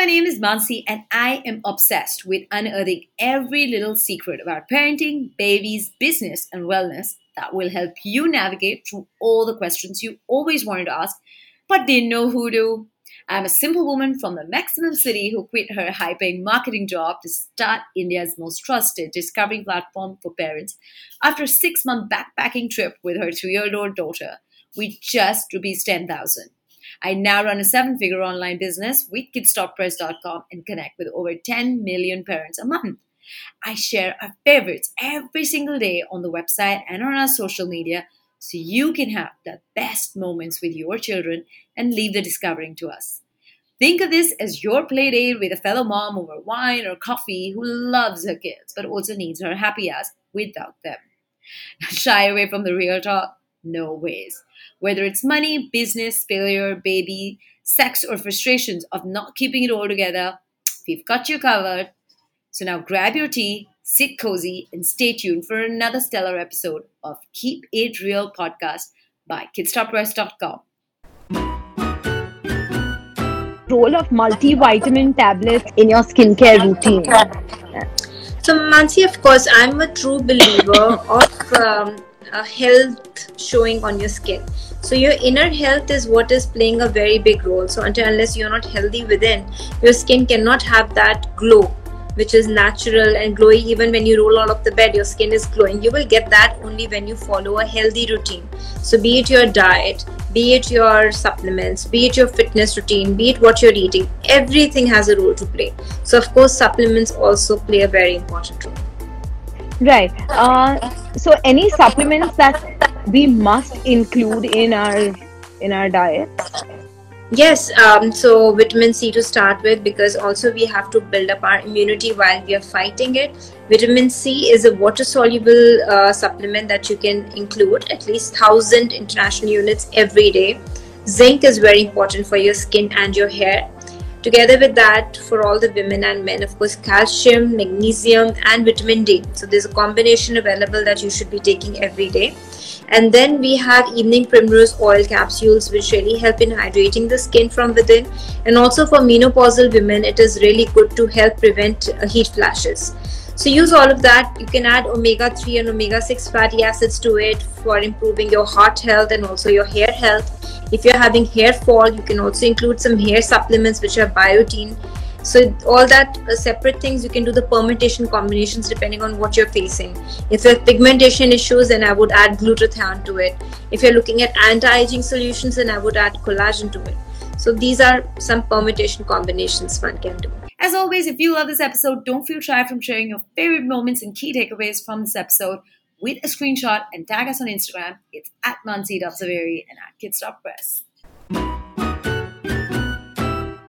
my name is Mansi, and I am obsessed with unearthing every little secret about parenting, babies, business, and wellness that will help you navigate through all the questions you always wanted to ask but didn't know who to. I'm a simple woman from the maximum city who quit her high paying marketing job to start India's most trusted discovery platform for parents after a six month backpacking trip with her two year old daughter with just rupees 10,000. I now run a seven figure online business with kidsstoppress.com and connect with over 10 million parents a month. I share our favorites every single day on the website and on our social media so you can have the best moments with your children and leave the discovering to us. Think of this as your play date with a fellow mom over wine or coffee who loves her kids but also needs her happy ass without them. Shy away from the real talk? No ways. Whether it's money, business, failure, baby, sex, or frustrations of not keeping it all together, we've got you covered. So now grab your tea, sit cozy, and stay tuned for another stellar episode of Keep It Real podcast by KidsStopPress.com. Role of multivitamin tablets in your skincare routine. So, Mansi, of course, I'm a true believer of um, health showing on your skin. So your inner health is what is playing a very big role. So until unless you're not healthy within, your skin cannot have that glow which is natural and glowy. Even when you roll out of the bed your skin is glowing. You will get that only when you follow a healthy routine. So be it your diet be it your supplements be it your fitness routine be it what you're eating everything has a role to play. So of course supplements also play a very important role right uh, so any supplements that we must include in our in our diet Yes, um, so vitamin C to start with because also we have to build up our immunity while we are fighting it. Vitamin C is a water soluble uh, supplement that you can include at least 1000 international units every day. Zinc is very important for your skin and your hair. Together with that, for all the women and men, of course, calcium, magnesium, and vitamin D. So there's a combination available that you should be taking every day. And then we have evening primrose oil capsules which really help in hydrating the skin from within. And also for menopausal women it is really good to help prevent uh, heat flashes so use all of that. You can add omega-3 and omega-6 fatty acids to it for improving your heart health and also your hair health. If you're having hair fall you can also include some hair supplements which are biotin. So all that uh, separate things you can do the permutation combinations depending on what you're facing. If you have pigmentation issues then i would add glutathione to it. If you're looking at anti-aging solutions then i would add collagen to it. So these are some permutation combinations one can do as always if you love this episode don't feel shy from sharing your favorite moments and key takeaways from this episode with a screenshot and tag us on instagram. It's at mansi and at kids.press